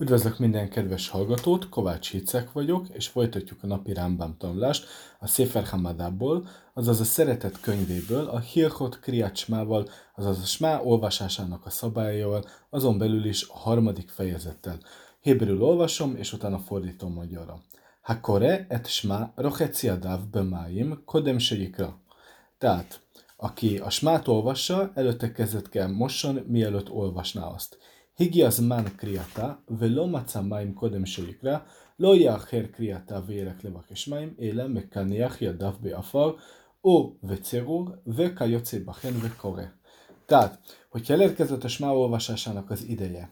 Üdvözlök minden kedves hallgatót, Kovács Hicek vagyok, és folytatjuk a napi Rambam tanullást a Sefer Hamadából, azaz a szeretet könyvéből, a Hilchot Kriacsmával, azaz a Smá olvasásának a szabályával, azon belül is a harmadik fejezettel. Héberül olvasom, és utána fordítom magyarra. Hakore et Smá rocheciadav bemáim kodem sejikra. Tehát, aki a smát olvassa, előtte kezdet kell mosson, mielőtt olvasná azt. הגיע הזמן קריאתה, ולא מצא מים קודם שיקרא, לא יאחר קריאתה וילך לבקש מים, אלא מקנח ידיו בעפר, או וצרור, וכיוצא בכן וקורא. Tehát, hogyha elérkezett a smá olvasásának az ideje,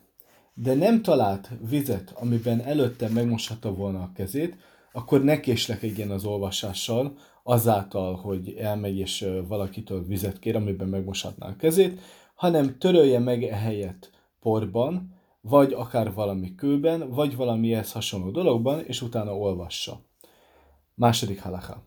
de nem talált vizet, amiben előtte megmoshatta volna a kezét, akkor ne késlekedjen az olvasással, azáltal, hogy elmegy és valakitől vizet kér, amiben megmoshatná a kezét, hanem törölje meg ehelyett porban, vagy akár valami kőben, vagy valami ehhez hasonló dologban, és utána olvassa. Második halacha.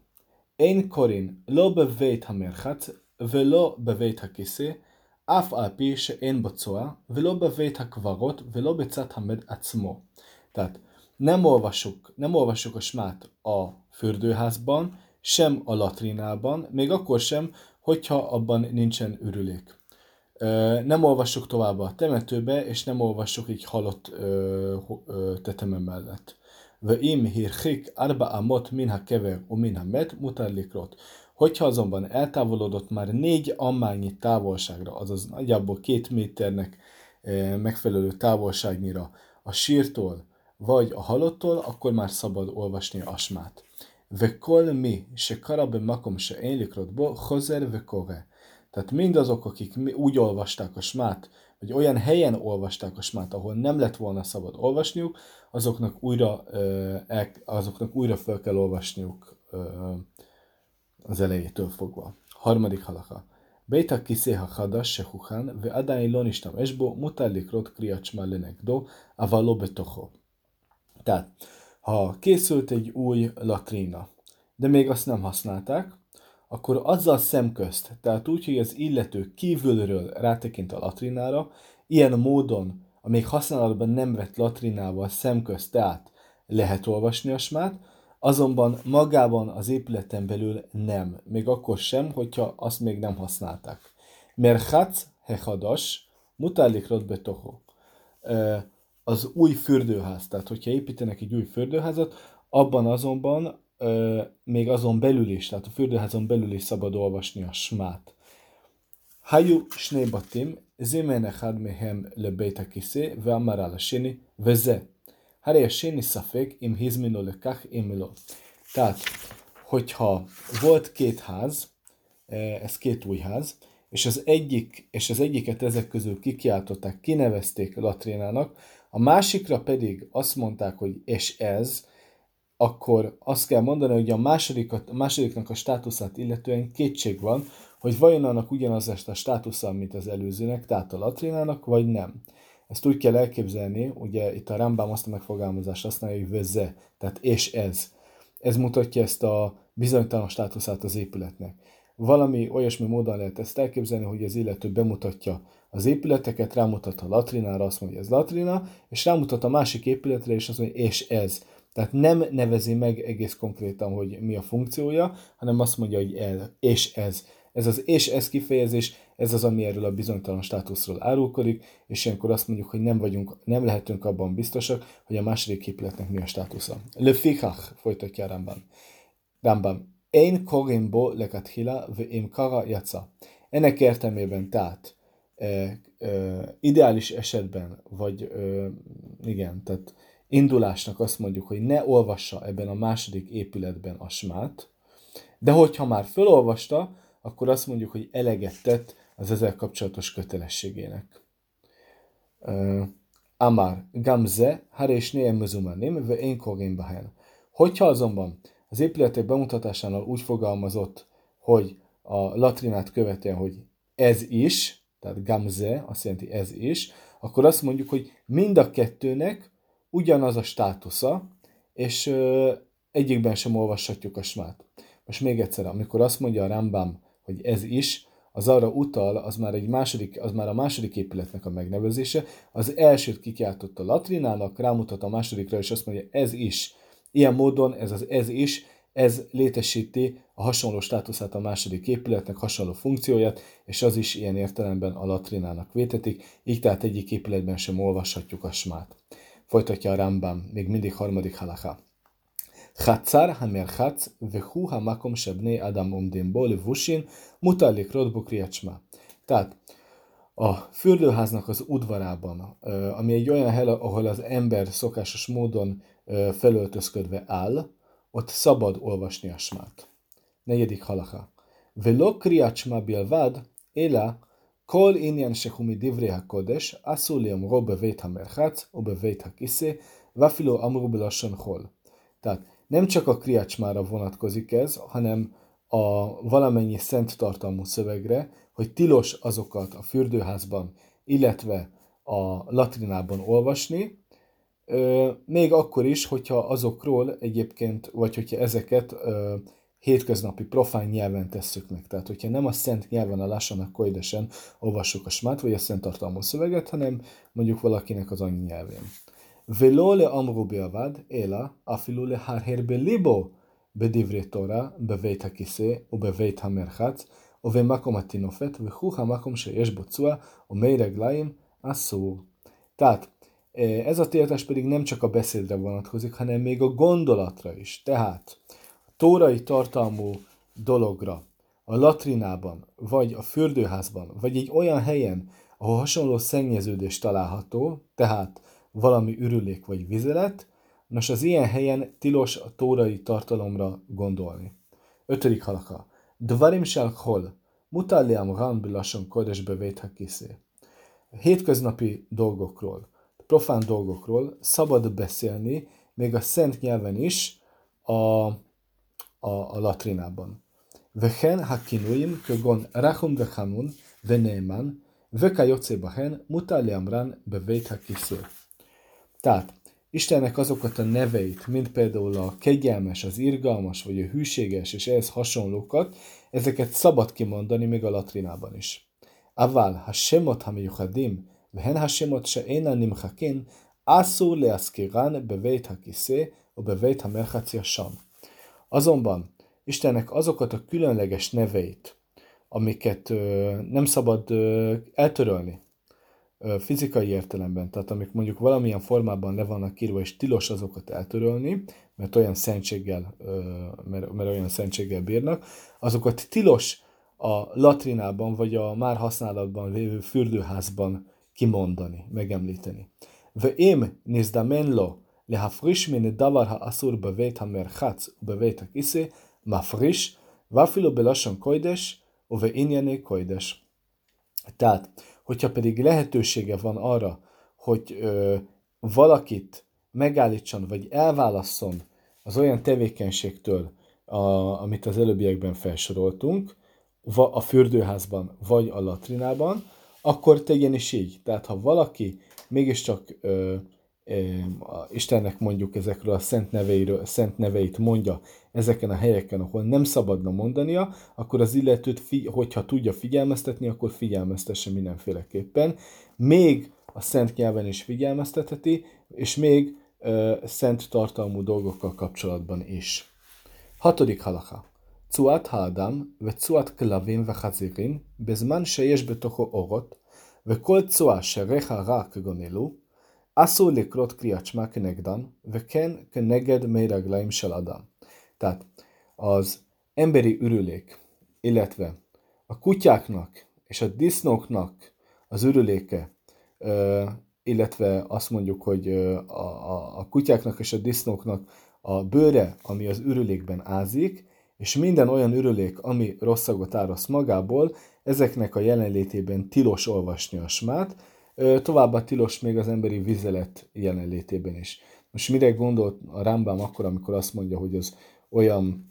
Én korin lo bevét hamerchat, velo bevét hakiszé, אף על פי שאין בו צואה, ולא בבית הקברות, ולא בצד hamed עצמו. Tehát nem olvasok, nem olvasok a smát a fürdőházban, sem a latrinában, még akkor sem, hogyha abban nincsen ürülék nem olvassuk tovább a temetőbe, és nem olvassuk egy halott teteme mellett. im hirchik arba amot minha kever o minha met mutarlikrot. Hogyha azonban eltávolodott már négy ammányi távolságra, azaz nagyjából két méternek megfelelő távolságnyira a sírtól vagy a halottól, akkor már szabad olvasni asmát. Vekol mi, se karabe makom se én likrot bo, hozer vekore. Tehát mindazok, akik úgy olvasták a smát, vagy olyan helyen olvasták a smát, ahol nem lett volna szabad olvasniuk, azoknak újra, azoknak újra fel kell olvasniuk az elejétől fogva. Harmadik halaka. Beita kiszéha hadas se huchán, ve adány lonistam esbo, mutallik rot kriacsma lenekdo, avalo betocho. Tehát, ha készült egy új latrína, de még azt nem használták, akkor azzal szemközt, tehát úgy, hogy az illető kívülről rátekint a latrinára, ilyen módon a még használatban nem vett latrinával szemközt, tehát lehet olvasni a smát, azonban magában az épületen belül nem, még akkor sem, hogyha azt még nem használták. Merchatz hechadas, mutálik rot betoho. Az új fürdőház, tehát hogyha építenek egy új fürdőházat, abban azonban még azon belül is, tehát a fürdőházon belül is szabad olvasni a smát. Hayu שני בתים, זימן אחד מהם לבית הכיסא ואמר על השני, וזה. הרי השני ספק אם הזמינו לכך אם לא. Tehát, hogyha volt két ház, ez két új ház, és az egyik, és az egyiket ezek közül kikiáltották, kinevezték latrénának, a másikra pedig azt mondták, hogy és ez, akkor azt kell mondani, hogy a, másodikat, a másodiknak a státuszát illetően kétség van, hogy vajon annak ugyanaz a státusza, mint az előzőnek, tehát a latrinának, vagy nem. Ezt úgy kell elképzelni, ugye itt a Rambam azt a megfogalmazást használja, hogy veze, tehát és ez. Ez mutatja ezt a bizonytalan státuszát az épületnek. Valami olyasmi módon lehet ezt elképzelni, hogy az illető bemutatja az épületeket, rámutat a latrinára, azt mondja, ez latrina, és rámutat a másik épületre, és azt mondja, és ez. Tehát nem nevezi meg egész konkrétan, hogy mi a funkciója, hanem azt mondja, hogy el, és ez. Ez az és ez kifejezés, ez az, ami erről a bizonytalan státuszról árulkodik, és ilyenkor azt mondjuk, hogy nem vagyunk, nem lehetünk abban biztosak, hogy a második képletnek mi a státusza. Le fikach, folytatja Rambam. Rambam. Én korimbo lekathila, ve im kara jaca. Ennek értelmében tehát e, e, ideális esetben, vagy e, igen, tehát indulásnak azt mondjuk, hogy ne olvassa ebben a második épületben a smát, de hogyha már felolvasta, akkor azt mondjuk, hogy eleget tett az ezzel kapcsolatos kötelességének. Amár, gamze, harés néem mezumanim, ve én kogén bahel. Hogyha azonban az épületek bemutatásánál úgy fogalmazott, hogy a latrinát követően, hogy ez is, tehát gamze, azt jelenti ez is, akkor azt mondjuk, hogy mind a kettőnek ugyanaz a státusza, és ö, egyikben sem olvashatjuk a smát. Most még egyszer, amikor azt mondja a Rambam, hogy ez is, az arra utal, az már, egy második, az már a második épületnek a megnevezése. Az elsőt a latrinának, rámutat a másodikra, és azt mondja, ez is. Ilyen módon ez az ez is, ez létesíti a hasonló státuszát a második épületnek, hasonló funkcióját, és az is ilyen értelemben a latrinának vétetik, így tehát egyik épületben sem olvashatjuk a smát. Folytatja a Rambam, még mindig harmadik halaká. Hatzar hamerhatz vehu hamakom sebné adam omdémból levusin mutallik rodbuk riacsma. Tehát a fürdőháznak az udvarában, ami egy olyan hely, ahol az ember szokásos módon felöltözködve áll, ott szabad olvasni a smát. Negyedik halaka. Velok riacsma bilvad, éla kol inyan shehu מדברי הקודש, אסור לאמרו בבית המרחץ או בבית הכיסא, ואפילו אמרו בלשון חול. Tehát nem csak a kriácsmára vonatkozik ez, hanem a valamennyi szent tartalmú szövegre, hogy tilos azokat a fürdőházban, illetve a latrinában olvasni, még akkor is, hogyha azokról egyébként, vagy hogyha ezeket hétköznapi profán nyelven tesszük meg. Tehát, hogyha nem a szent nyelven a lássanak koidesen olvassuk a smát, vagy a szent tartalmú szöveget, hanem mondjuk valakinek az annyi nyelvén. ולא לאמרו בלבד, אלא אפילו להרהר בליבו בדברי תורה, בבית הכיסא ובבית המרחץ ובמקום התינופת, וכוך המקום שיש bocua, צוע ומי רגליים אסור. Tehát ez a tiltás pedig nem csak a beszédre vonatkozik, hanem még a gondolatra is. Tehát a tórai tartalmú dologra, a latrinában, vagy a fürdőházban, vagy egy olyan helyen, ahol hasonló szennyeződés található, tehát valami ürülék vagy vizelet, nos az ilyen helyen tilos a tórai tartalomra gondolni. Ötödik halaka. Dvarim shal hol, mutalliam ram bilason kodes bevét kiszé. Hétköznapi dolgokról, profán dolgokról szabad beszélni, még a szent nyelven is, a, a, a latrinában. Vehen hakinuim kögon rachum vehamun venéman vekajoce bahen mutáli amrán beveit hakisző. Tehát Istennek azokat a neveit, mint például a kegyelmes, az irgalmas vagy a hűséges és ehhez hasonlókat, ezeket szabad kimondani még a latrinában is. Aval hashemot hamiuchadim, vehen hashemot she'ena nimchakin, asur leaszkiran beveit hakisé, o beveit hamerhatz yasham. Azonban Istennek azokat a különleges neveit, amiket ö, nem szabad ö, eltörölni ö, fizikai értelemben, tehát amik mondjuk valamilyen formában le vannak írva, és tilos azokat eltörölni, mert olyan szentséggel, ö, mert, mert olyan szentséggel bírnak, azokat tilos a latrinában, vagy a már használatban lévő fürdőházban kimondani, megemlíteni. Ve én nézda menlo, להפריש מן דבר האסור בבית המרחץ ובבית הכיסא, מפריש, ואפילו בלשון קוידש ובענייני קוידש. Tehát, hogyha pedig lehetősége van arra, hogy ö, valakit megállítson, vagy elválasszon az olyan tevékenységtől, a, amit az előbbiekben felsoroltunk, a fürdőházban, vagy a latrinában, akkor tegyen is így. Tehát, ha valaki mégiscsak ö, Istennek mondjuk ezekről a szent, neveiről, szent neveit mondja ezeken a helyeken, ahol nem szabadna mondania, akkor az illetőt, hogyha tudja figyelmeztetni, akkor figyelmeztesse mindenféleképpen. Még a szent nyelven is figyelmeztetheti, és még ö, szent tartalmú dolgokkal kapcsolatban is. Hatodik halakha. Cuat haadam, ve cuat Klavin ve hazirin, bezman sejes betocho orot, ve kol cuat sherecha rak gonelu, אסור לקרות קריאת שמע כנגדן, וכן כנגד מי רגליים של אדם. Tehát az emberi ürülék, illetve a kutyáknak és a disznóknak az ürüléke, illetve azt mondjuk, hogy a, a, a kutyáknak és a disznóknak a bőre, ami az ürülékben ázik, és minden olyan ürülék, ami rosszagot áraszt magából, ezeknek a jelenlétében tilos olvasni a smát, Továbbá tilos még az emberi vizelet jelenlétében is. Most mire gondolt a Rambam akkor, amikor azt mondja, hogy az olyan,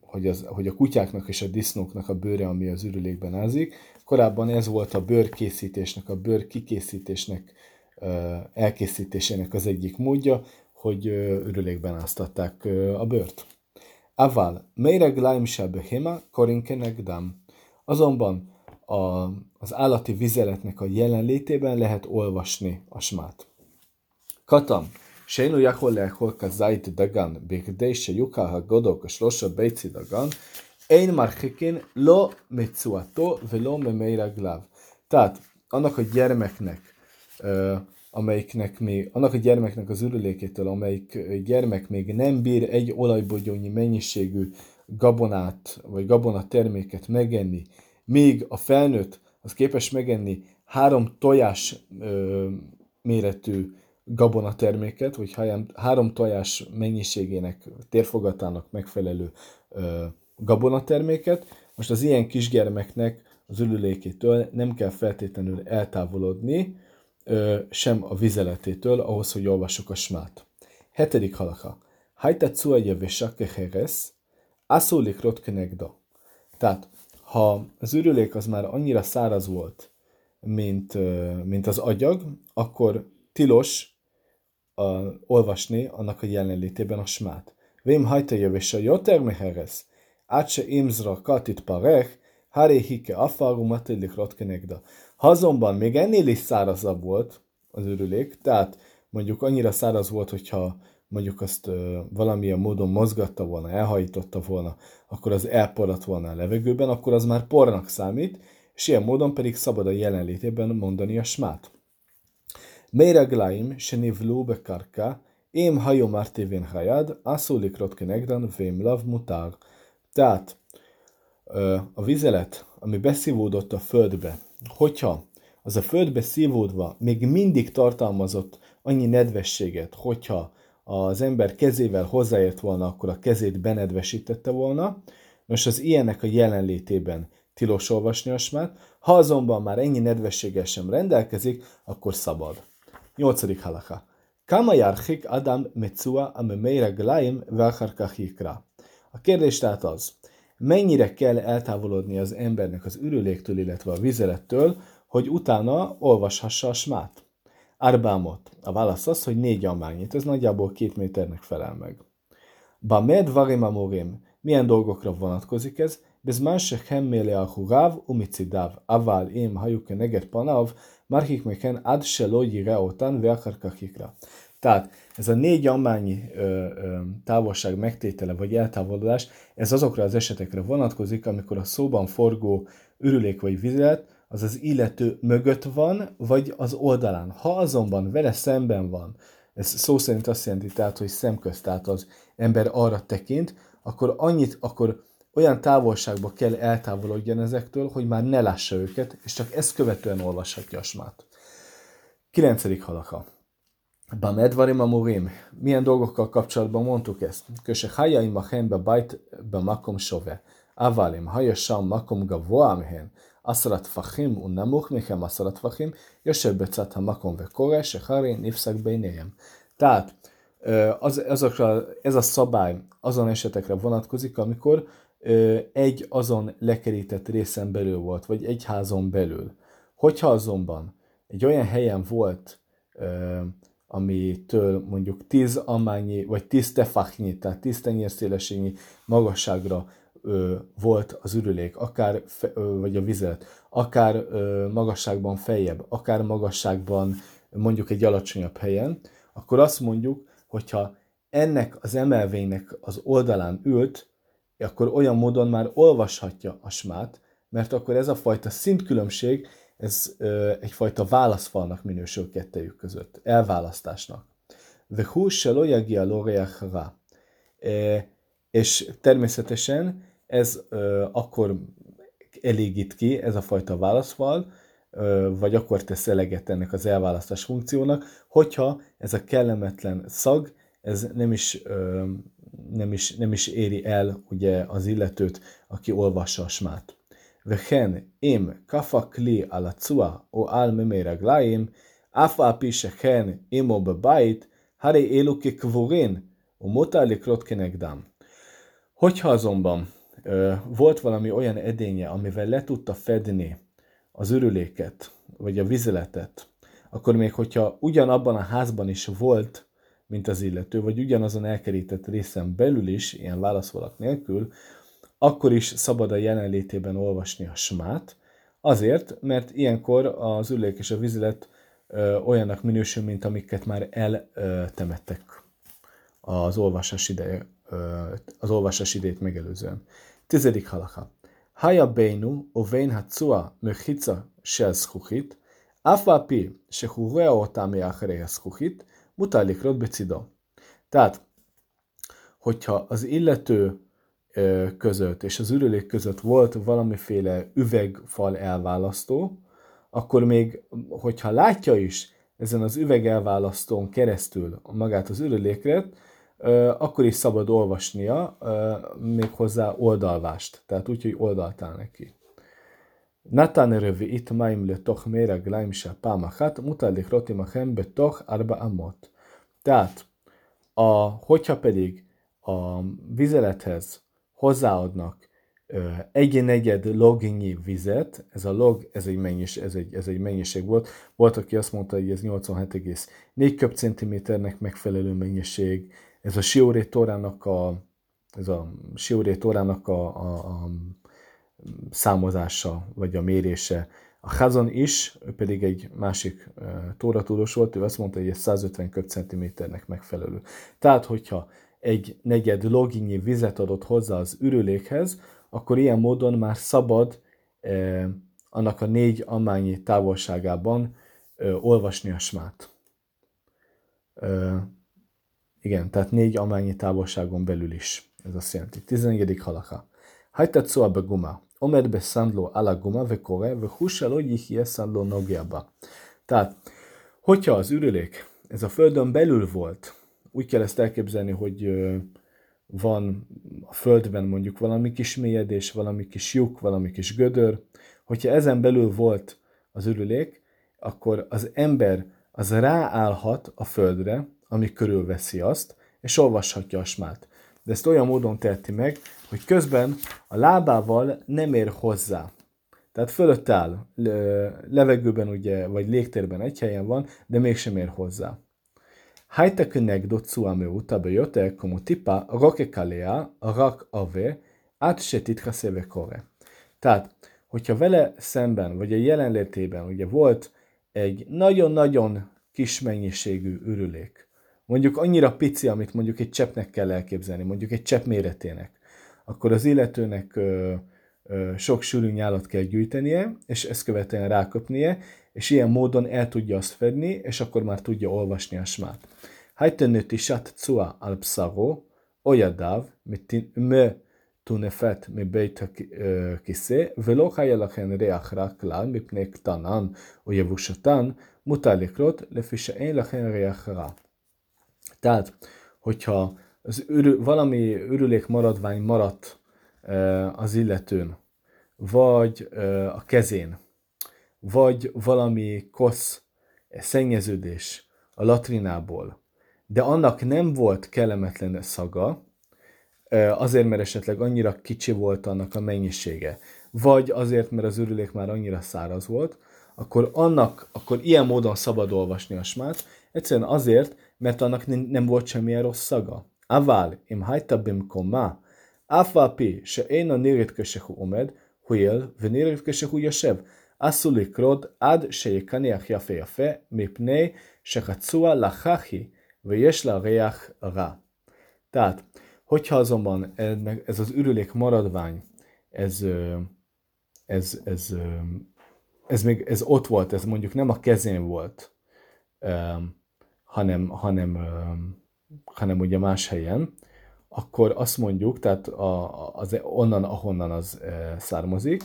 hogy, az, hogy a kutyáknak és a disznóknak a bőre, ami az ürülékben ázik. Korábban ez volt a bőrkészítésnek, a bőr kikészítésnek, elkészítésének az egyik módja, hogy ürülékben áztatták a bőrt. Aval, meire glaim se behema, korinkenek dam. Azonban a, az állati vizeletnek a jelenlétében lehet olvasni a smát. Katam, שאינו יכול לאכול כזית דגן בכדי שיוכל הגודו כשלושה ביצי דגן, אין מרחיקין לא מצואתו ולא ממי רגליו. Tehát annak a gyermeknek, amelyiknek még, annak a gyermeknek az ürülékétől, amelyik gyermek még nem bír egy olajbogyónyi mennyiségű gabonát, vagy gabona terméket megenni, míg a felnőtt az képes megenni három tojás ö, méretű gabonaterméket, vagy három tojás mennyiségének, térfogatának megfelelő ö, gabonaterméket. Most az ilyen kisgyermeknek az ülülékétől nem kell feltétlenül eltávolodni, ö, sem a vizeletétől, ahhoz, hogy olvassuk a smát. Hetedik halaka. Hajta cuaja vesakke heres, aszólik rotkenegda. Tehát, ha az ürülék az már annyira száraz volt, mint, mint az agyag, akkor tilos a, olvasni annak a jelenlétében a smát. Vém hajta jövése joter meheres, átse imzra katit parech, hare hike afaru matilik rotkenegda. Ha azonban még ennél is szárazabb volt az ürülék, tehát mondjuk annyira száraz volt, hogyha mondjuk azt ö, valamilyen módon mozgatta volna, elhajította volna, akkor az elporrat volna a levegőben, akkor az már pornak számít, és ilyen módon pedig szabad a jelenlétében mondani a smát. Méregláim se nivló bekarka, ém hajó mártévén hajad, asszúlik rotkenegdan vém lav mutár. Tehát a vizelet, ami beszívódott a földbe, hogyha az a földbe szívódva még mindig tartalmazott annyi nedvességet, hogyha az ember kezével hozzáért volna, akkor a kezét benedvesítette volna. Most az ilyenek a jelenlétében tilos olvasni a smát, ha azonban már ennyi nedvességgel sem rendelkezik, akkor szabad. Nyolcadik halaka. Kama járhik Adam mecua a memeire gláim velharkachikra. A kérdés tehát az, mennyire kell eltávolodni az embernek az ürüléktől, illetve a vizelettől, hogy utána olvashassa a smát. Arbámot. A válasz az, hogy négy amányit, ez nagyjából két méternek felel meg. Ba Bamed varim amurim. Milyen dolgokra vonatkozik ez? Bezmán shechemmele a hurav umicidav, avál im hajuke neget panav, marhik meken ad se lojire otán veakarkakikra. Tehát ez a négy ammányi ö, ö, távolság megtétele vagy eltávolodás, ez azokra az esetekre vonatkozik, amikor a szóban forgó ürülék vagy vizet, az az illető mögött van, vagy az oldalán. Ha azonban vele szemben van, ez szó szerint azt jelenti, tehát, hogy szemközt, tehát az ember arra tekint, akkor annyit, akkor olyan távolságba kell eltávolodjon ezektől, hogy már ne lássa őket, és csak ezt követően olvashatja a smát. Kilencedik halaka. Bamedvarim amurim. Milyen dolgokkal kapcsolatban mondtuk ezt? Köse hajaim a henbe bajt be makom sove. Avalim hajasam makom gavoa mehen. עשרה טפחים הוא נמוך מכם עשרה טפחים, יושב בצד המקום וקורא, שחרי נפסק ביניהם. Tehát az, azokra, ez a szabály azon esetekre vonatkozik, amikor egy azon lekerített részen belül volt, vagy egy házon belül. Hogyha azonban egy olyan helyen volt, amitől mondjuk tíz amányi, vagy tíz tefachnyi, tehát tíz tenyérszélességnyi magasságra ö, volt az ürülék, akár, fe, ö, vagy a vizet, akár ö, magasságban feljebb, akár magasságban mondjuk egy alacsonyabb helyen, akkor azt mondjuk, hogyha ennek az emelvénynek az oldalán ült, akkor olyan módon már olvashatja a smát, mert akkor ez a fajta szintkülönbség, ez ö, egyfajta válaszfalnak minősül kettejük között, elválasztásnak. Vehu se lo És természetesen ez ö, akkor elégít ki ez a fajta válaszfal, ö, vagy akkor tesz eleget ennek az elválasztás funkciónak, hogyha ez a kellemetlen szag, ez nem is, ö, nem is, nem is éri el ugye az illetőt, aki olvassa a smát. Vehen im kafakli ala cua o al memereg laim, afa pisehen imo bebájt, haré éluki kvorin, o motár likrot kenegdám. Hogyha azonban volt valami olyan edénye, amivel le tudta fedni az örüléket, vagy a vizeletet, akkor még hogyha ugyanabban a házban is volt, mint az illető, vagy ugyanazon elkerített részen belül is, ilyen válaszvalak nélkül, akkor is szabad a jelenlétében olvasni a smát, azért, mert ilyenkor az ülők és a vizelet olyannak minősül, mint amiket már eltemettek az olvasás ideje, az olvasás idejét megelőzően. Tizedik halaka. Haja beinu, ovein hatsua mechica של זכוכית, אף על פי שהוא רואה אותה מאחרי הזכוכית, מותר לקרות בצידו. Tehát, hogyha az illető között és az ürülék között volt valamiféle üvegfal elválasztó, akkor még, hogyha látja is ezen az üvegelválasztón keresztül magát az ürülékre, akkor is szabad olvasnia még hozzá oldalvást, tehát úgy, hogy oldaltál neki. Natán rövi itt maim le toch mére lájmse pámachat, mutallik roti machem betoch arba amot. Tehát, a, hogyha pedig a vizelethez hozzáadnak egy negyed lognyi vizet, ez a log, ez egy, mennyis, ez, egy, ez egy mennyiség volt. Volt, aki azt mondta, hogy ez 87,4 köbcentiméternek megfelelő mennyiség, ez a Sioré Torának a, ez a Sioré Torának a, a, a számozása, vagy a mérése. A Hazon is, ő pedig egy másik tóratúros volt, ő azt mondta, hogy ez 150 köbcentiméternek megfelelő. Tehát, hogyha egy negyed loginyi vizet adott hozzá az ürülékhez, akkor ilyen módon már szabad eh, annak a négy amányi távolságában eh, olvasni a smát. Eh, igen, tehát négy amányi távolságon belül is. Ez azt jelenti. 14. halaka. Hajtat szó a guma. Omed be szandló ala guma ve kore, ve húsaló jihie szandló nogjaba. Tehát, hogyha az ürülék ez a földön belül volt, úgy kell ezt elképzelni, hogy van a földben mondjuk valami kis mélyedés, valami kis lyuk, valami kis gödör. Hogyha ezen belül volt az ürülék, akkor az ember az ráállhat a földre, ami körülveszi azt, és olvashatja a smát. De ezt olyan módon teheti meg, hogy közben a lábával nem ér hozzá. Tehát fölött áll, levegőben ugye, vagy légtérben egy helyen van, de mégsem ér hozzá. Haita conecdo tsuame uta bejote como tipa roke kalea, rak ave, át se titkaszéve kore. Tehát, hogyha vele szemben, vagy a jelenlétében ugye volt egy nagyon-nagyon kis mennyiségű ürülék, mondjuk annyira pici, amit mondjuk egy cseppnek kell elképzelni, mondjuk egy csepp méretének, akkor az illetőnek ö, ö, sok sűrű nyálat kell gyűjtenie, és ezt követően ráköpnie, és ilyen módon el tudja azt fedni, és akkor már tudja olvasni a smát. הייתה נטישת צוע על בשרו או ידיו מטונפת מבית הכיסא, ולא חיה לכן ריח רע כלל מפני קטנן או יבושתן, מותר לקרות, לפי שאין לכן ריח רע. tehát, hogyha az ürü, valami ürülék maradvány maradt az illetőn, vagy a kezén, vagy valami kosz, szennyeződés a latrinából, de annak nem volt kellemetlen szaga, azért, mert esetleg annyira kicsi volt annak a mennyisége, vagy azért, mert az ürülék már annyira száraz volt, akkor annak, akkor ilyen módon szabad olvasni a smát, egyszerűen azért, mert annak nem volt semmilyen rossz szaga. Aval, im hajta koma, afa pi, se én a nérit kösehu omed, huél, ve nérit kösehu yoshev, אסור לקרוד עד שיקניח יפה יפה, מפני שחצוע לחכי ויש לה ריח רע. Tehát, hogyha azonban ez az ürülék maradvány, ez, ez, ez, ez még ez ott volt, ez mondjuk nem a kezén volt, hanem, hanem, hanem ugye más helyen, akkor azt mondjuk, tehát a, az, onnan, ahonnan az származik,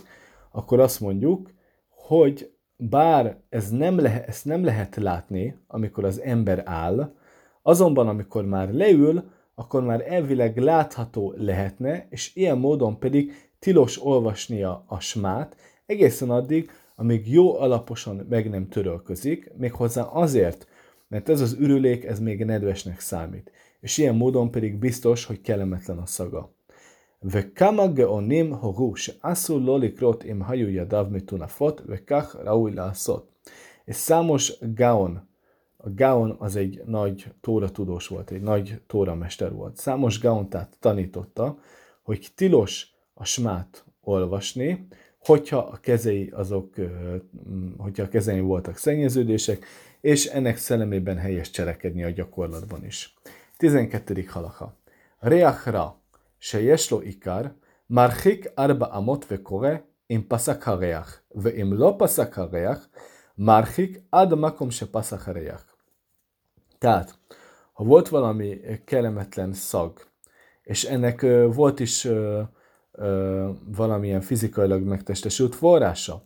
akkor azt mondjuk, hogy bár ez nem lehet, ezt nem lehet látni, amikor az ember áll, azonban amikor már leül, akkor már elvileg látható lehetne, és ilyen módon pedig tilos olvasnia a smát, egészen addig, amíg jó alaposan meg nem törölközik, méghozzá azért, mert ez az ürülék, ez még nedvesnek számít, és ilyen módon pedig biztos, hogy kellemetlen a szaga. וכמה גאונים הורו שאסור לא לקרות אם היו ידיו מטונפות, וכך ראוי לעשות. És számos gaon, a gaon az egy nagy tóra tudós volt, egy nagy tóra mester volt. Számos gaon tehát tanította, hogy tilos a smát olvasni, hogyha a kezei azok, hogyha a kezei voltak szennyeződések, és ennek szellemében helyes cselekedni a gyakorlatban is. 12. halaka. Reachra, se jeslo ikar, marchik arba amot ve kore, im pasak hareach, ve im lo pasak hareach, marchik ad makom se pasak hareach. Tehát, ha volt valami kellemetlen szag, és ennek volt is valamilyen fizikailag megtestesült forrása,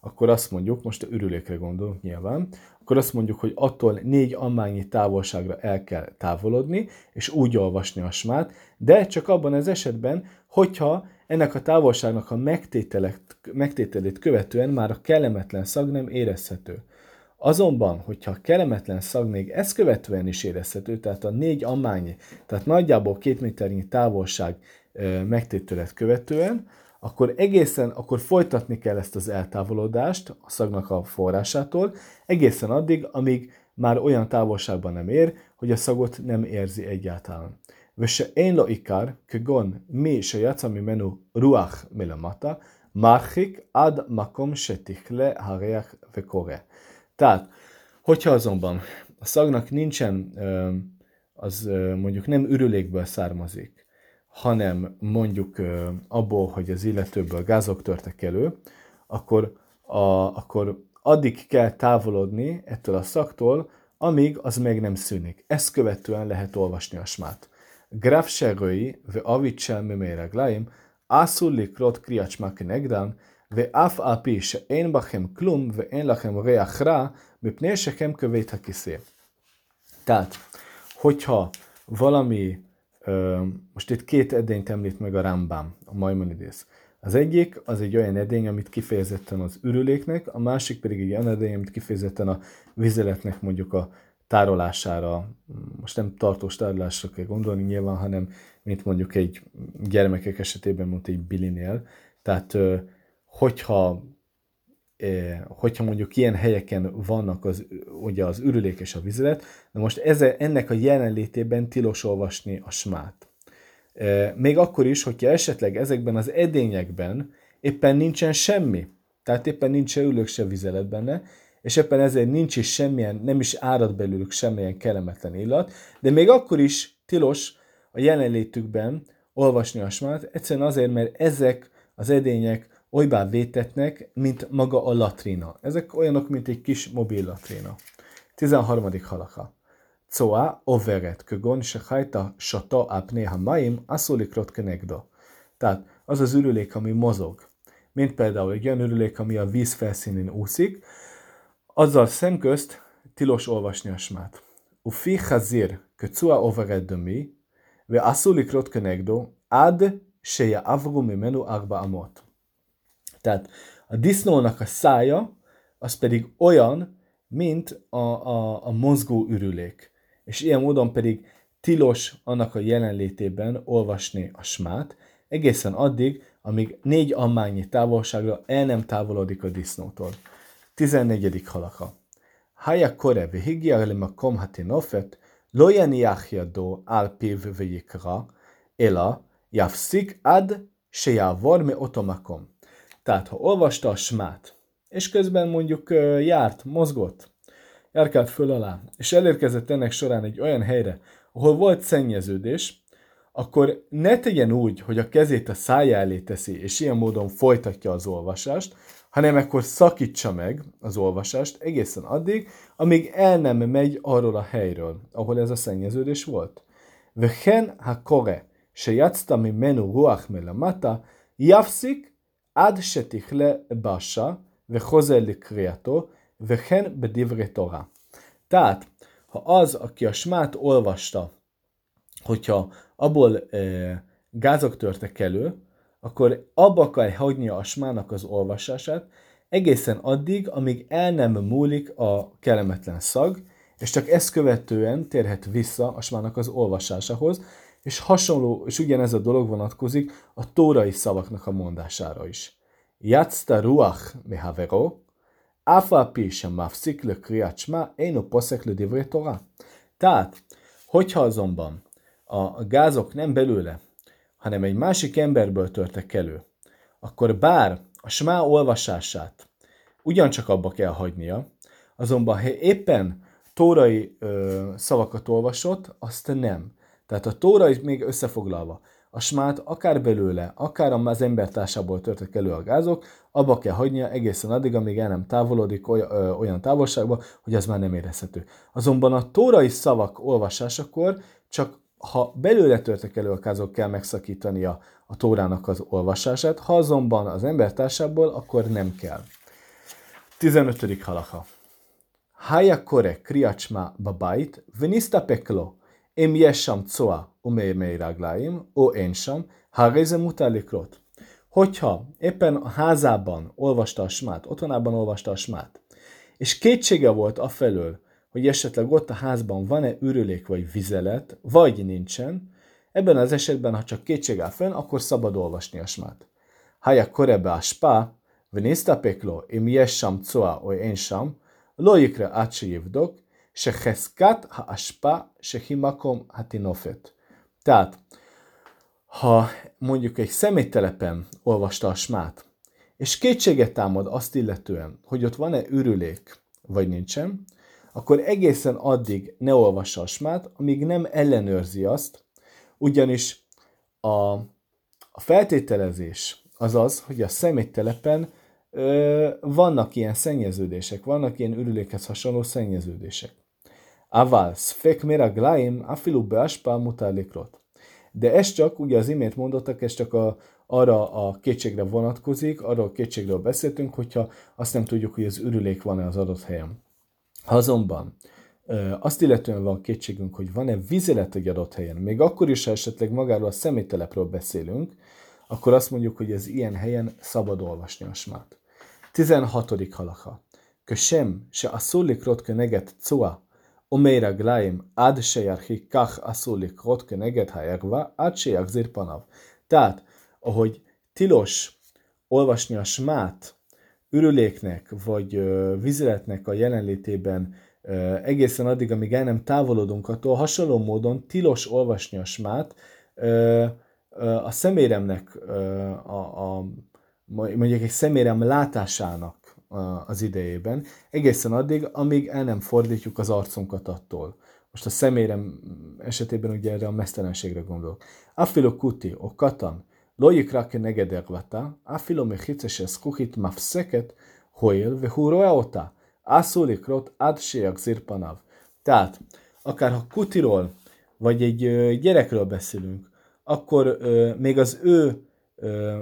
akkor azt mondjuk, most ürülékre gondolunk nyilván, akkor azt mondjuk, hogy attól négy ammányi távolságra el kell távolodni, és úgy olvasni a smát, de csak abban az esetben, hogyha ennek a távolságnak a megtételét követően már a kellemetlen szag nem érezhető. Azonban, hogyha a kellemetlen szag még ezt követően is érezhető, tehát a négy ammányi, tehát nagyjából két méternyi távolság megtételet követően, akkor egészen, akkor folytatni kell ezt az eltávolodást a szagnak a forrásától, egészen addig, amíg már olyan távolságban nem ér, hogy a szagot nem érzi egyáltalán. Vese én lo ikar, kegon mi se játszami menu ruach milamata, marchik ad makom se tichle hareach vekore. Tehát, hogyha azonban a szagnak nincsen, az mondjuk nem ürülékből származik, hanem mondjuk abból, hogy az illetőből gázok törtek elő, akkor, a, akkor addig kell távolodni ettől a szaktól, amíg az meg nem szűnik. Ezt követően lehet olvasni a smát. Graf Serői, ve Avicsel Mimére Ászul Likrot Kriacsmák Negdán, ve Af Api se én bachem klum, ve én lachem reach rá, mipnél sekem kövét ha kiszé. Tehát, hogyha valami most itt két edényt említ meg a Rambam, a Maimonides. Az egyik az egy olyan edény, amit kifejezetten az ürüléknek, a másik pedig egy olyan edény, amit kifejezetten a vizeletnek mondjuk a tárolására, most nem tartós tárolásra kell gondolni nyilván, hanem mint mondjuk egy gyermekek esetében, mint egy bilinél. Tehát, hogyha hogyha mondjuk ilyen helyeken vannak az, ugye az ürülék és a vizelet, de most eze, ennek a jelenlétében tilos olvasni a smát. Még akkor is, hogyha esetleg ezekben az edényekben éppen nincsen semmi, tehát éppen nincs se ülők, se vizelet benne, és éppen ezért nincs is semmilyen, nem is árad belőlük semmilyen kellemetlen illat, de még akkor is tilos a jelenlétükben olvasni a smát, egyszerűen azért, mert ezek az edények olybá vétetnek, mint maga a latrina. Ezek olyanok, mint egy kis mobil latrina. 13. halaka. Coa overet, kögon se hajta sata apné ha maim, asszolikrot kenegdo. Tehát az az ürülék, ami mozog, mint például egy olyan ürülék, ami a víz felszínén úszik, azzal szemközt tilos olvasni a smát. Ufi chazir, köcua overet dömi, ve asszolikrot kenegdo, ad se avru mimenu arba amot. Tehát a disznónak a szája, az pedig olyan, mint a, a, a mozgó ürülék. És ilyen módon pedig tilos annak a jelenlétében olvasni a smát, egészen addig, amíg négy ammányi távolságra el nem távolodik a disznótól. 14. halaka. Haya kore vihigya lemakom hatinofet, lo yaniach yado al piv vejikra, ela yafsik ad sheyavor me otomakom. Tehát, ha olvasta a smát, és közben mondjuk járt, mozgott, járkált föl alá, és elérkezett ennek során egy olyan helyre, ahol volt szennyeződés, akkor ne tegyen úgy, hogy a kezét a szája elé teszi, és ilyen módon folytatja az olvasást, hanem akkor szakítsa meg az olvasást egészen addig, amíg el nem megy arról a helyről, ahol ez a szennyeződés volt. Vehen ha kore, se játszta mi menu ruach melamata, javszik עד שתכלה בשה וחוזר לקריאתו, וכן בדברי תורה. Tehát, ha az, aki a smát olvasta, hogyha abból e, gázok törtek elő, akkor abba kell hagynia a smának az olvasását, egészen addig, amíg el nem múlik a kellemetlen szag, és csak ezt követően térhet vissza a smának az olvasásához, és hasonló, és ugyanez a dolog vonatkozik a tórai szavaknak a mondására is. Játszta ruach mehavero, áfa pi sem mafszik le kriacsma, én a poszek le divré torá. Tehát, hogyha azonban a gázok nem belőle, hanem egy másik emberből törtek elő, akkor bár a smá olvasását ugyancsak abba kell hagynia, azonban ha éppen tórai ö, szavakat olvasott, azt nem. Tehát a tórai még összefoglalva, a smát akár belőle, akár az embertársából törtek elő a gázok, abba kell hagynia egészen addig, amíg el nem távolodik olyan távolságba, hogy az már nem érezhető. Azonban a tórai szavak olvasásakor csak ha belőle törtek elő a gázok, kell megszakítania a tórának az olvasását, ha azonban az embertársából, akkor nem kell. 15. halacha. Haya kore kriacsma babait, venista peklo, em yesham coa umei ragláim, o én sem, hágéze mutálikrot. Hogyha éppen a házában olvasta a smát, otthonában olvasta a smát, és kétsége volt afelől, hogy esetleg ott a házban van-e ürülék vagy vizelet, vagy nincsen, ebben az esetben, ha csak kétség áll fönn, akkor szabad olvasni a smát. Haya korebe a spa, ונסתפק לו אם יש שם צואה או אין שם, לא יקרה עד שיבדוק שחזקת האשפה שהיא מקום הטינופת. Tehát, ha mondjuk egy szeméttelepen olvasta a smát, és kétséget támad azt illetően, hogy ott van-e ürülék, vagy nincsen, akkor egészen addig ne olvassa a smát, amíg nem ellenőrzi azt, ugyanis a, a feltételezés az az, hogy a szeméttelepen ö, vannak ilyen szennyeződések, vannak ilyen ürülékhez hasonló szennyeződések. Aval, szfek meraglaim, afilu beaspa mutálikrot. De ez csak, ugye az imént mondottak, ez csak a, arra a kétségre vonatkozik, arra a kétségről beszéltünk, hogyha azt nem tudjuk, hogy az ürülék van-e az adott helyen. Azonban azt illetően van kétségünk, hogy van-e vizelet egy adott helyen, még akkor is, ha esetleg magáról a szemételepről beszélünk, akkor azt mondjuk, hogy ez ilyen helyen szabad olvasni a smát. 16. halacha. Kösem, se asszul likrot keneget cua, ומי רגליים עד שירחיק כך אסור לקרות כנגד הערווה עד שיחזיר panav. Tehát, ahogy tilos olvasni a smát ürüléknek vagy ö, vizeletnek a jelenlétében ö, egészen addig, amíg el nem távolodunk attól, hasonló módon tilos olvasni a smát ö, ö, a szeméremnek ö, a, a mondjuk egy szemérem látásának az idejében, egészen addig, amíg el nem fordítjuk az arcunkat attól. Most a szemérem esetében ugye erre a mesztelenségre gondolok. Afilo kuti, o katan, lojik rake negedervata, afilo mechice se skuchit mafszeket, hoil, ve huroa ota, ászulik rot ad zirpanav. Tehát, akár ha kutiról, vagy egy gyerekről beszélünk, akkor még az ő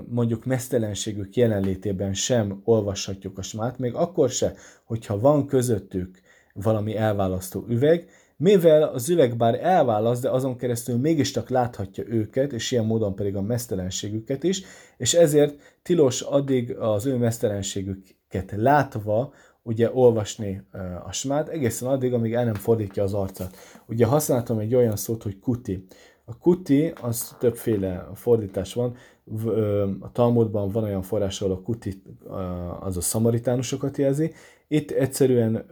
mondjuk mesztelenségük jelenlétében sem olvashatjuk a smát, még akkor se, hogyha van közöttük valami elválasztó üveg, mivel az üveg bár elválaszt, de azon keresztül mégis csak láthatja őket, és ilyen módon pedig a mesztelenségüket is, és ezért tilos addig az ő mesztelenségüket látva, ugye olvasni a smát, egészen addig, amíg el nem fordítja az arcát. Ugye használtam egy olyan szót, hogy kuti. A kuti, az többféle fordítás van, a Talmudban van olyan forrás, ahol a kuti az a szamaritánusokat jelzi. Itt egyszerűen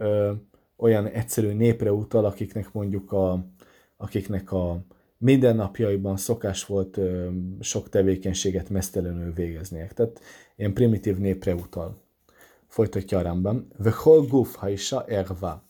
olyan egyszerű népre utal, akiknek mondjuk a, akiknek a mindennapjaiban szokás volt sok tevékenységet mesztelenül végezniek. Tehát ilyen primitív népre utal. Folytatja a Rambam. Vehol guf haisa erva.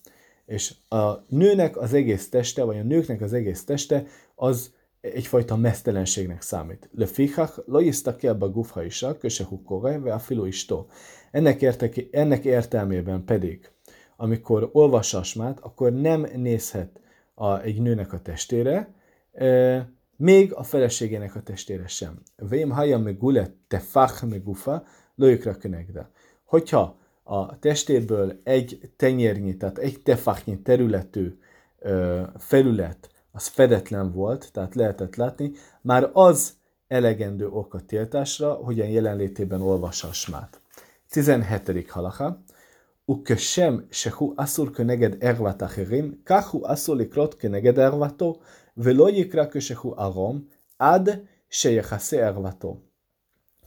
És a nőnek az egész teste, vagy a nőknek az egész teste, az egyfajta mesztelenségnek számít. Le fichach lo ki abba gufha isa, köse hukkore, ve a filu istó. Ennek, értek, ennek értelmében pedig, amikor olvas asmát, akkor nem nézhet a, egy nőnek a testére, e, még a feleségének a testére sem. Vém haja me gule te fach me gufa, lőjükre könegde. Hogyha a testéből egy tenyérnyi, tehát egy tefachnyi területű ö, felület az fedetlen volt, tehát lehetett látni, már az elegendő ok a tiltásra, hogy a jelenlétében olvassa a smát. 17. halacha. וכשם שהוא אסור כנגד ערוות אחרים, כך הוא אסור לקרות כנגed ערוותו, ולא יקרא כשהוא ערום, עד שיחסה ערוותו.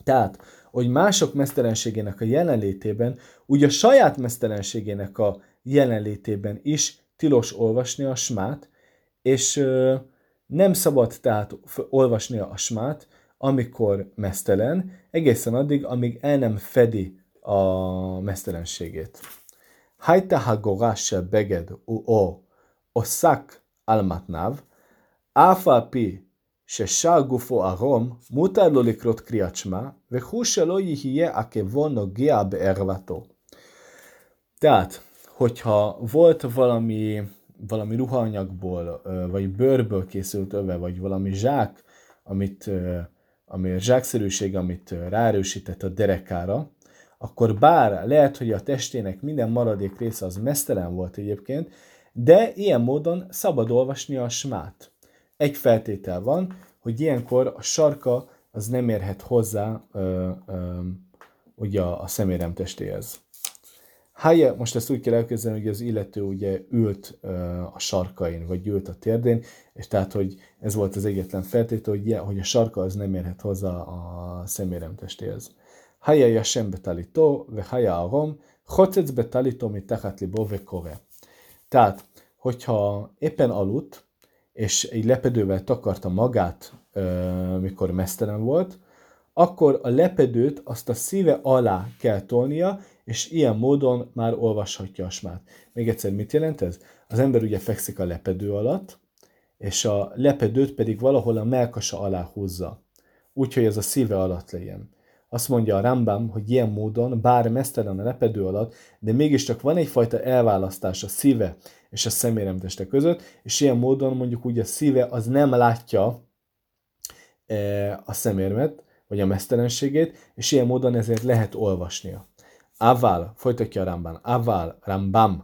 Tehát, hogy mások mesztelenségének a jelenlétében, úgy a saját mesztelenségének a jelenlétében is tilos olvasni a smát, és nem szabad tehát olvasni a smát, amikor mesztelen, egészen addig, amíg el nem fedi a mesztelenségét. Hajta hagora se beged u o oszak almatnav, áfal pi ששר גופו ערום, מותר לו לקרות קריאת שמע, וכו שלא יהיה עקבו נוגע בערוותו. Tehát, hogyha volt valami, valami ruhaanyagból, vagy bőrből készült öve, vagy valami zsák, amit, ami zsákszerűség, amit ráerősített a derekára, akkor bár lehet, hogy a testének minden maradék része az mesztelen volt egyébként, de ilyen módon szabad olvasni a smát. Egy feltétel van, hogy ilyenkor a sarka az nem érhet hozzá ö, ö, ugye a szemérem testéhez. Hája, most ezt úgy kell elképzelni, hogy az illető ugye ült a sarkain, vagy ült a térdén, és tehát, hogy ez volt az egyetlen feltétel, hogy, hogy a sarka az nem érhet hozzá a szemérem testéhez. Hája jasem betalító, ve hája arom, hocec betalító, mit tachat libo, ve kore. Tehát, hogyha éppen aludt, és egy lepedővel takarta magát, mikor mesztelen volt, akkor a lepedőt azt a szíve alá kell tolnia, és ilyen módon már olvashatja a smát. Még egyszer, mit jelent ez? Az ember ugye fekszik a lepedő alatt, és a lepedőt pedig valahol a melkasa alá húzza. Úgyhogy ez a szíve alatt legyen. Azt mondja a Rambam, hogy ilyen módon, bár mesztelen a lepedő alatt, de mégiscsak van egyfajta elválasztás a szíve és a szeméremteste között, és ilyen módon mondjuk úgy a szíve az nem látja e, a szemérmet, vagy a mesztelenségét, és ilyen módon ezért lehet olvasnia. Aval, folytatja a Rambam, Aval, Rambam,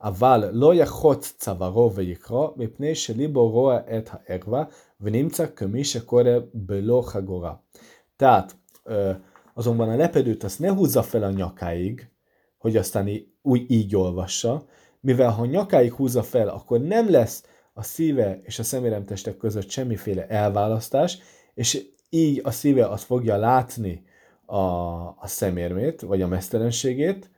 אבל לא יחוץ צווארו ויקרא, מפני שליבו רואה את הערווה, ונמצא כמי שקורא בלא חגורה. Tehát azonban a lepedőt azt ne húzza fel a nyakáig, hogy aztán úgy így olvassa, mivel ha nyakáig húzza fel, akkor nem lesz a szíve és a szeméremtestek között semmiféle elválasztás, és így a szíve azt fogja látni a, a szemérmét, vagy a mesztelenségét,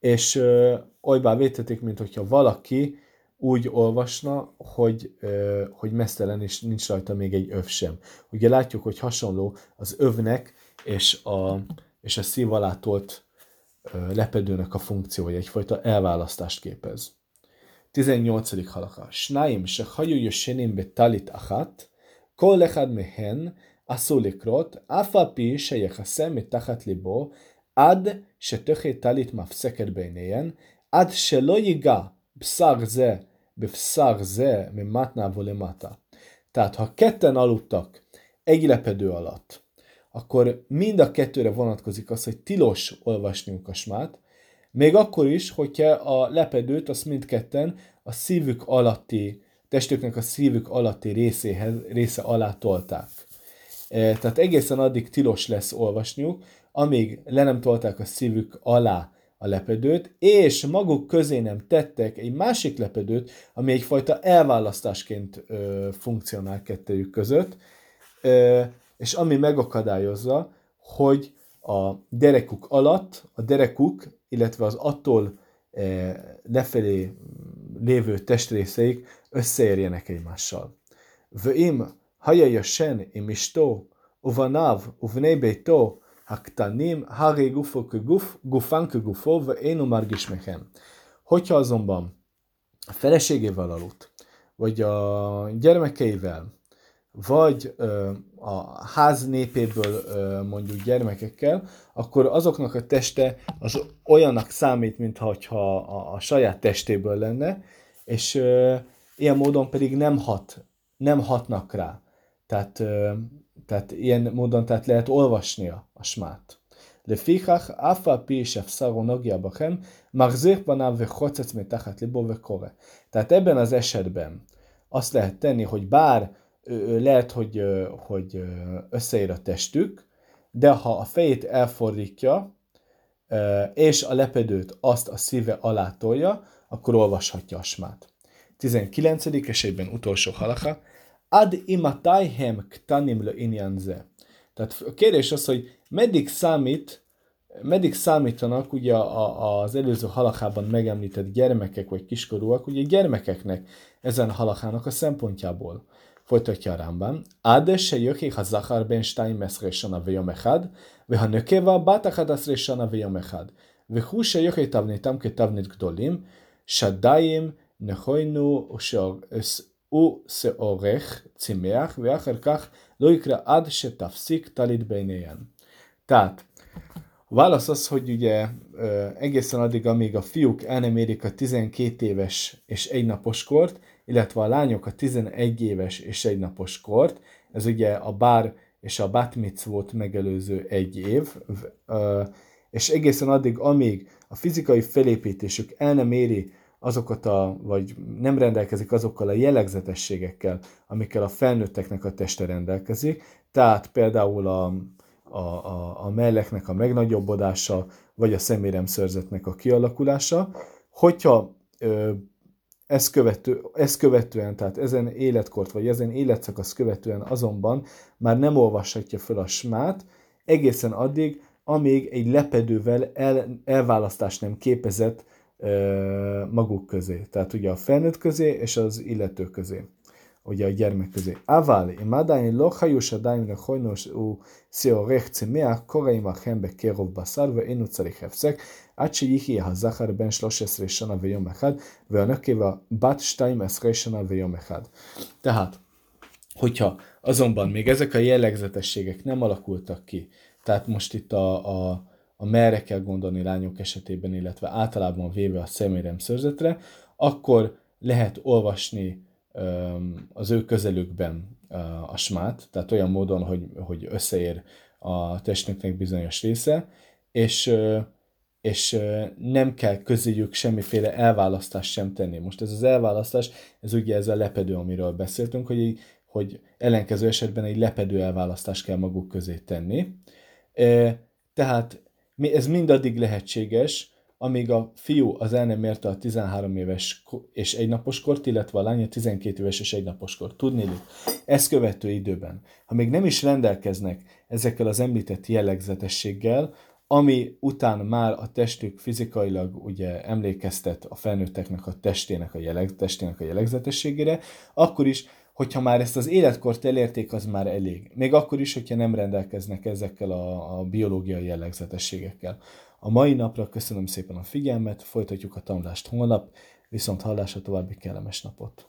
és ö, olybá vétetik, mint hogyha valaki úgy olvasna, hogy, ö, hogy mesztelen, és nincs rajta még egy öv sem. Ugye látjuk, hogy hasonló az övnek és a, és a szív alá tolt ö, lepedőnek a funkciója, egyfajta elválasztást képez. 18. halaka. Snaim se hagyulj senim be talit achat, kol mehen אסור לקרות, אף על פי שיחסם מתחת ליבו, עד שתוכי טלית מפסקת בעיניהן, עד שלא ייגע בשר זה בבשר זה ממתנה ולמטה. Tehát, ha ketten aludtak egy lepedő alatt, akkor mind a kettőre vonatkozik az, hogy tilos olvasniuk a smát, még akkor is, hogyha a lepedőt azt mindketten a szívük alatti, testüknek a szívük alatti részéhez, része alá tolták. E, tehát egészen addig tilos lesz olvasniuk, amíg le nem tolták a szívük alá a lepedőt, és maguk közé nem tettek egy másik lepedőt, ami egyfajta elválasztásként ö, funkcionál kettőjük között, ö, és ami megakadályozza, hogy a derekuk alatt, a derekuk, illetve az attól e, lefelé lévő testrészeik összeérjenek egymással. Vöim haja sen im istó, uvanav, uvnei beitó, הקטנים, הרי גופו כגוף, גופן כגופו, ואינו מרגיש מכם. Hogyha azonban a feleségével aludt, vagy a gyermekeivel, vagy ö, a ház népéből ö, mondjuk gyermekekkel, akkor azoknak a teste az olyanak számít, mintha a, a saját testéből lenne, és ö, ilyen módon pedig nem hat, nem hatnak rá. Tehát, ö, tehát ilyen módon tehát lehet olvasni a smát. לפיכך, אף על פי שאפסרו נוגע בכם, מחזיר פניו וחוצץ מתחת ליבו וקורא. Tehát ebben az esetben azt lehet tenni, hogy bár lehet, hogy, hogy összeér a testük, de ha a fejét elfordítja, és a lepedőt azt a szíve alá tolja, akkor olvashatja a smát. 19. esetben utolsó halaka, ad imatayhem ktanim le inyan. Tehát a kérdés az, hogy meddig számít, meddig számítanak ugye a, az előző halakában megemlített gyermekek vagy kiskorúak, ugye gyermekeknek ezen halakának a szempontjából. Folytatja a Rambam. Ade se jöki ha zahar ben stein meszre sana vejom echad, ve ha nökeva batachad asre sana vejom echad, ve hu se jöki tavnitam ke tavnit gdolim, shadayim nehojnu se נכוינו ושעורך צימח, ואחר כך לא יקרא עד שתפסיק טלית בעיניהן. Tehát a válasz az, hogy ugye egészen addig, amíg a fiúk el nem érik a 12 éves és egy napos kort, illetve a lányok a 11 éves és egy napos kort, ez ugye a bár és a bat volt megelőző egy év, és egészen addig, amíg a fizikai felépítésük el nem éri azokat a, vagy nem rendelkezik azokkal a jellegzetességekkel, amikkel a felnőtteknek a teste rendelkezik, tehát például a, a, a, a melleknek a megnagyobbodása, vagy a szeméremszörzetnek a kialakulása, hogyha ö, ezt, követő, ezt követően, tehát ezen életkort, vagy ezen életszakasz követően azonban már nem olvashatja fel a smát, egészen addig, amíg egy lepedővel el, elválasztást nem képezett maguk közé. Tehát ugye a felnőtt közé és az illető közé. Ugye a gyermek közé. Ával, imádány lohajus adáimnak hajnos ú sziorech cimeach koraim a hembe kérov baszár, ve én utcari hefszek, ácsi jihi a zahar ben slos eszre sana ve jom echad, ve a nökéva bat stáim eszre a ve jom echad. Tehát, hogyha azonban még ezek a jellegzetességek nem alakultak ki, tehát most itt a, a a merre kell gondolni lányok esetében, illetve általában véve a szemérem szörzetre, akkor lehet olvasni az ő közelükben a smát, tehát olyan módon, hogy, hogy összeér a testünknek bizonyos része, és, és nem kell közéjük semmiféle elválasztást sem tenni. Most ez az elválasztás, ez ugye ez a lepedő, amiről beszéltünk, hogy, hogy ellenkező esetben egy lepedő elválasztást kell maguk közé tenni. Tehát ez mindaddig lehetséges, amíg a fiú az el nem érte a 13 éves és egy napos kort, illetve a lány a 12 éves és egy napos kort. Tudni, ezt követő időben, ha még nem is rendelkeznek ezekkel az említett jellegzetességgel, ami után már a testük fizikailag ugye emlékeztet a felnőtteknek a testének a, jelleg, testének a jellegzetességére, akkor is, hogyha már ezt az életkort elérték, az már elég. Még akkor is, hogyha nem rendelkeznek ezekkel a, a biológiai jellegzetességekkel. A mai napra köszönöm szépen a figyelmet, folytatjuk a tanulást holnap, viszont hallásra további kellemes napot!